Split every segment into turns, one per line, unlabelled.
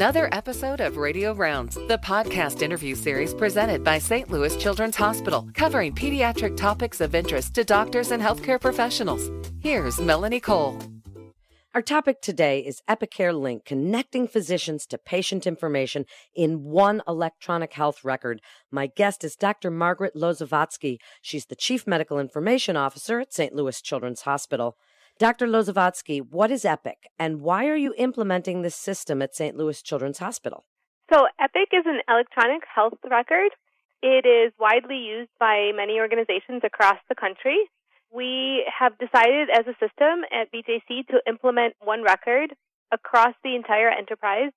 Another episode of Radio Rounds, the podcast interview series presented by St. Louis Children's Hospital, covering pediatric topics of interest to doctors and healthcare professionals. Here's Melanie Cole.
Our topic today is EpicCare Link, connecting physicians to patient information in one electronic health record. My guest is Dr. Margaret Lozovatsky. She's the Chief Medical Information Officer at St. Louis Children's Hospital. Dr. Lozovatsky, what is EPIC and why are you implementing this system at St. Louis Children's Hospital?
So, EPIC is an electronic health record. It is widely used by many organizations across the country we have decided as a system at BJC to implement one record across the entire enterprise.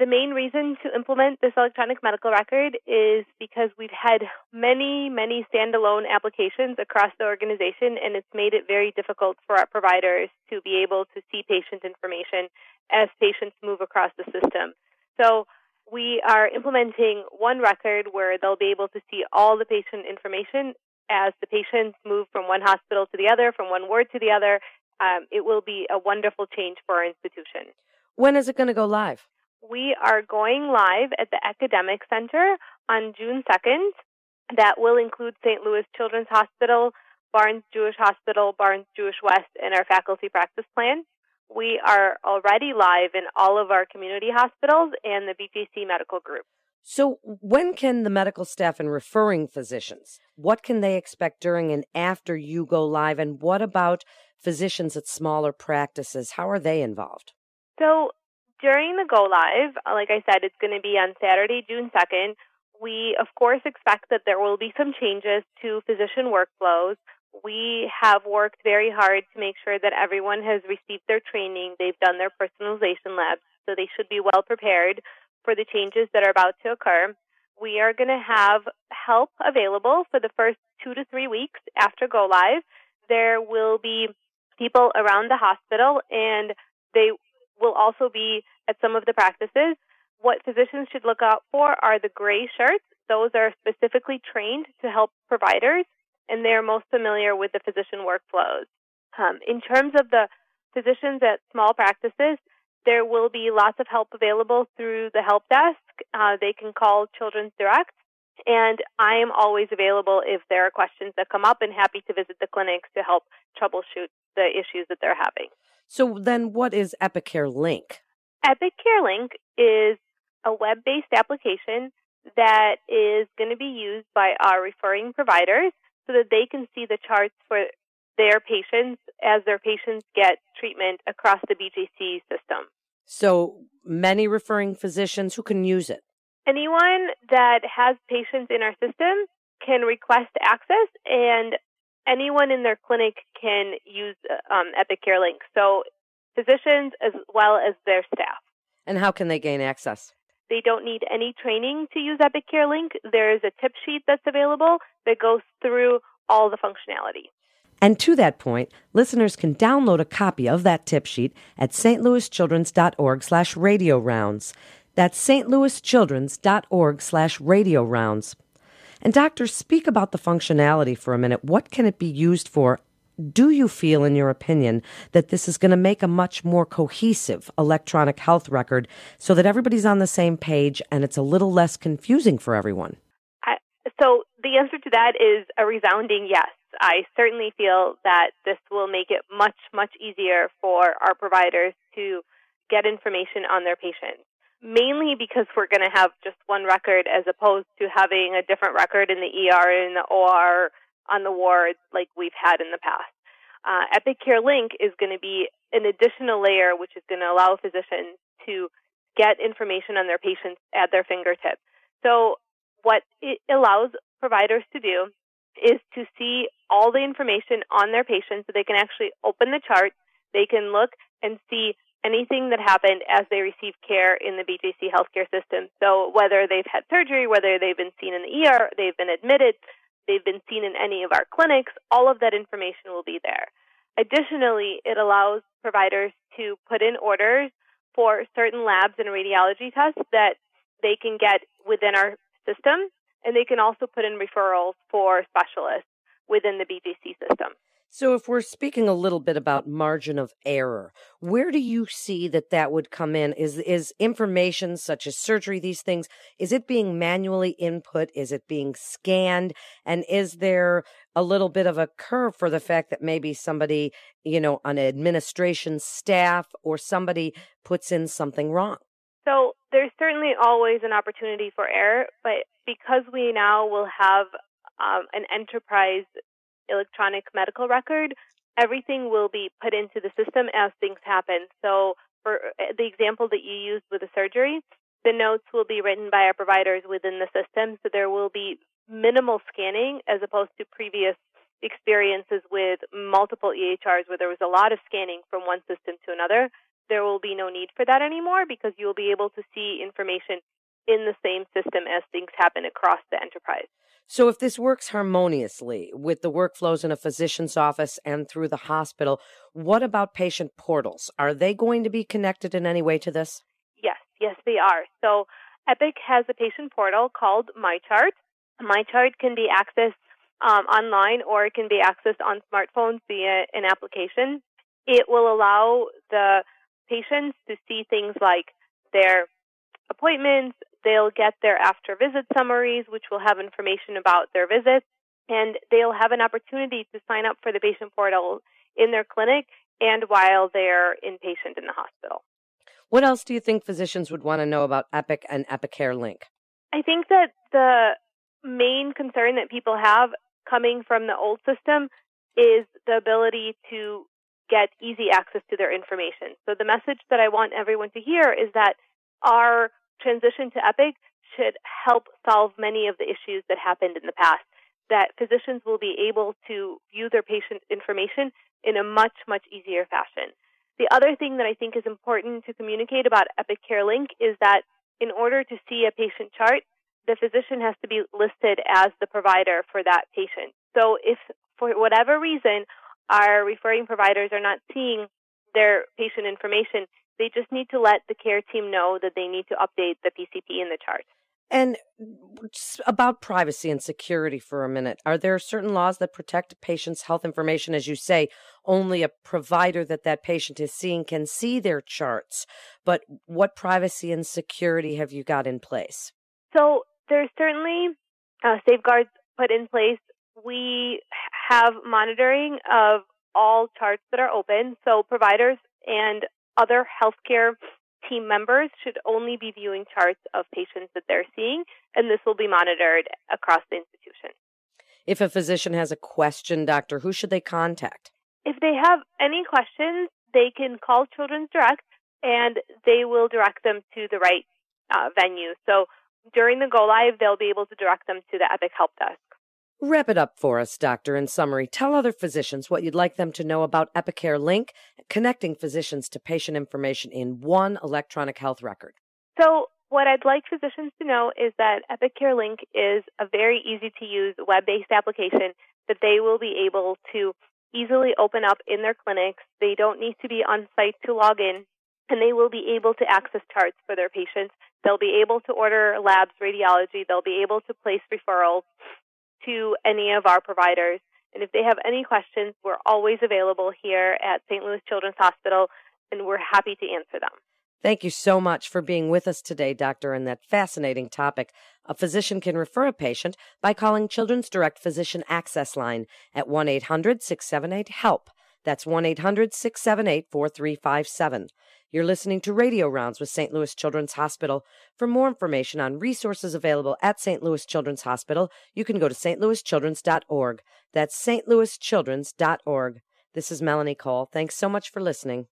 The main reason to implement this electronic medical record is because we've had many, many standalone applications across the organization, and it's made it very difficult for our providers to be able to see patient information as patients move across the system. So we are implementing one record where they'll be able to see all the patient information as the patients move from one hospital to the other, from one ward to the other. Um, it will be a wonderful change for our institution.
When is it going to go live?
We are going live at the Academic Center on June 2nd. That will include St. Louis Children's Hospital, Barnes Jewish Hospital, Barnes Jewish West, and our faculty practice plan. We are already live in all of our community hospitals and the BJC Medical Group.
So, when can the medical staff and referring physicians, what can they expect during and after you go live? And what about physicians at smaller practices? How are they involved?
So, during the go live, uh, like I said, it's going to be on Saturday, June 2nd. We, of course, expect that there will be some changes to physician workflows. We have worked very hard to make sure that everyone has received their training. They've done their personalization labs, so they should be well prepared for the changes that are about to occur. We are going to have help available for the first two to three weeks after go live. There will be people around the hospital and they will also be at some of the practices. What physicians should look out for are the gray shirts. Those are specifically trained to help providers and they are most familiar with the physician workflows. Um, in terms of the physicians at small practices, there will be lots of help available through the help desk. Uh, they can call Children's Direct. And I am always available if there are questions that come up and happy to visit the clinics to help troubleshoot the issues that they're having.
So then what is EpicCare Link?
EpicCare Link is a web-based application that is going to be used by our referring providers so that they can see the charts for their patients as their patients get treatment across the BJC system.
So many referring physicians who can use it.
Anyone that has patients in our system can request access, and anyone in their clinic can use um, EpicCare Link. So physicians as well as their staff.
And how can they gain access?
They don't need any training to use EpicCare Link. There is a tip sheet that's available that goes through all the functionality.
And to that point, listeners can download a copy of that tip sheet at stlouischildrens.org slash radio rounds. That's stlouischildrens.org slash radio rounds. And doctors, speak about the functionality for a minute. What can it be used for? Do you feel, in your opinion, that this is going to make a much more cohesive electronic health record so that everybody's on the same page and it's a little less confusing for everyone?
I, so the answer to that is a resounding yes. I certainly feel that this will make it much, much easier for our providers to get information on their patients. Mainly because we're going to have just one record as opposed to having a different record in the ER and the OR on the wards like we've had in the past. Uh, Epic Care Link is going to be an additional layer which is going to allow physicians to get information on their patients at their fingertips. So what it allows providers to do is to see all the information on their patients so they can actually open the chart, they can look and see anything that happened as they receive care in the BJC healthcare system. So whether they've had surgery, whether they've been seen in the ER, they've been admitted, they've been seen in any of our clinics, all of that information will be there. Additionally, it allows providers to put in orders for certain labs and radiology tests that they can get within our system and they can also put in referrals for specialists within the BJC system.
So, if we're speaking a little bit about margin of error, where do you see that that would come in? Is is information such as surgery, these things, is it being manually input? Is it being scanned? And is there a little bit of a curve for the fact that maybe somebody, you know, on administration staff or somebody puts in something wrong?
So there's certainly always an opportunity for error, but because we now will have um, an enterprise electronic medical record, everything will be put into the system as things happen. So for uh, the example that you used with the surgery, the notes will be written by our providers within the system, so there will be minimal scanning as opposed to previous experiences with multiple EHRs where there was a lot of scanning from one system to another. There will be no need for that anymore because you'll be able to see information in the same system as things happen across the enterprise.
So, if this works harmoniously with the workflows in a physician's office and through the hospital, what about patient portals? Are they going to be connected in any way to this?
Yes, yes, they are. So, Epic has a patient portal called MyChart. MyChart can be accessed um, online or it can be accessed on smartphones via an application. It will allow the patients to see things like their appointments, They'll get their after visit summaries, which will have information about their visits, and they'll have an opportunity to sign up for the patient portal in their clinic and while they're inpatient in the hospital.
What else do you think physicians would want to know about Epic and EpicCare Link?
I think that the main concern that people have coming from the old system is the ability to get easy access to their information. So the message that I want everyone to hear is that our transition to Epic should help solve many of the issues that happened in the past. That physicians will be able to view their patient information in a much, much easier fashion. The other thing that I think is important to communicate about Epic Care Link is that in order to see a patient chart, the physician has to be listed as the provider for that patient. So if for whatever reason our referring providers are not seeing their patient information, they just need to let the care team know that they need to update the PCP in the chart.
And about privacy and security for a minute, are there certain laws that protect patients' health information? As you say, only a provider that that patient is seeing can see their charts. But what privacy and security have you got in place?
So there's certainly uh, safeguards put in place. We have monitoring of all charts that are open. So providers and other healthcare team members should only be viewing charts of patients that they're seeing, and this will be monitored across the institution.
If a physician has a question, doctor, who should they contact?
If they have any questions, they can call Children's Direct and they will direct them to the right uh, venue. So during the go live, they'll be able to direct them to the Epic Help Desk.
Wrap it up for us, Doctor, in summary. Tell other physicians what you'd like them to know about EpicCare Link, connecting physicians to patient information in one electronic health record.
So, what I'd like physicians to know is that EpicCare Link is a very easy to use web based application that they will be able to easily open up in their clinics. They don't need to be on site to log in, and they will be able to access charts for their patients. They'll be able to order labs, radiology, they'll be able to place referrals to any of our providers. And if they have any questions, we're always available here at St. Louis Children's Hospital, and we're happy to answer them.
Thank you so much for being with us today, Doctor, on that fascinating topic. A physician can refer a patient by calling Children's Direct Physician Access Line at 1 800 678 HELP. That's 1 800 678 4357. You're listening to Radio Rounds with St. Louis Children's Hospital. For more information on resources available at St. Louis Children's Hospital, you can go to stlouischildrens.org. That's stlouischildrens.org. This is Melanie Cole. Thanks so much for listening.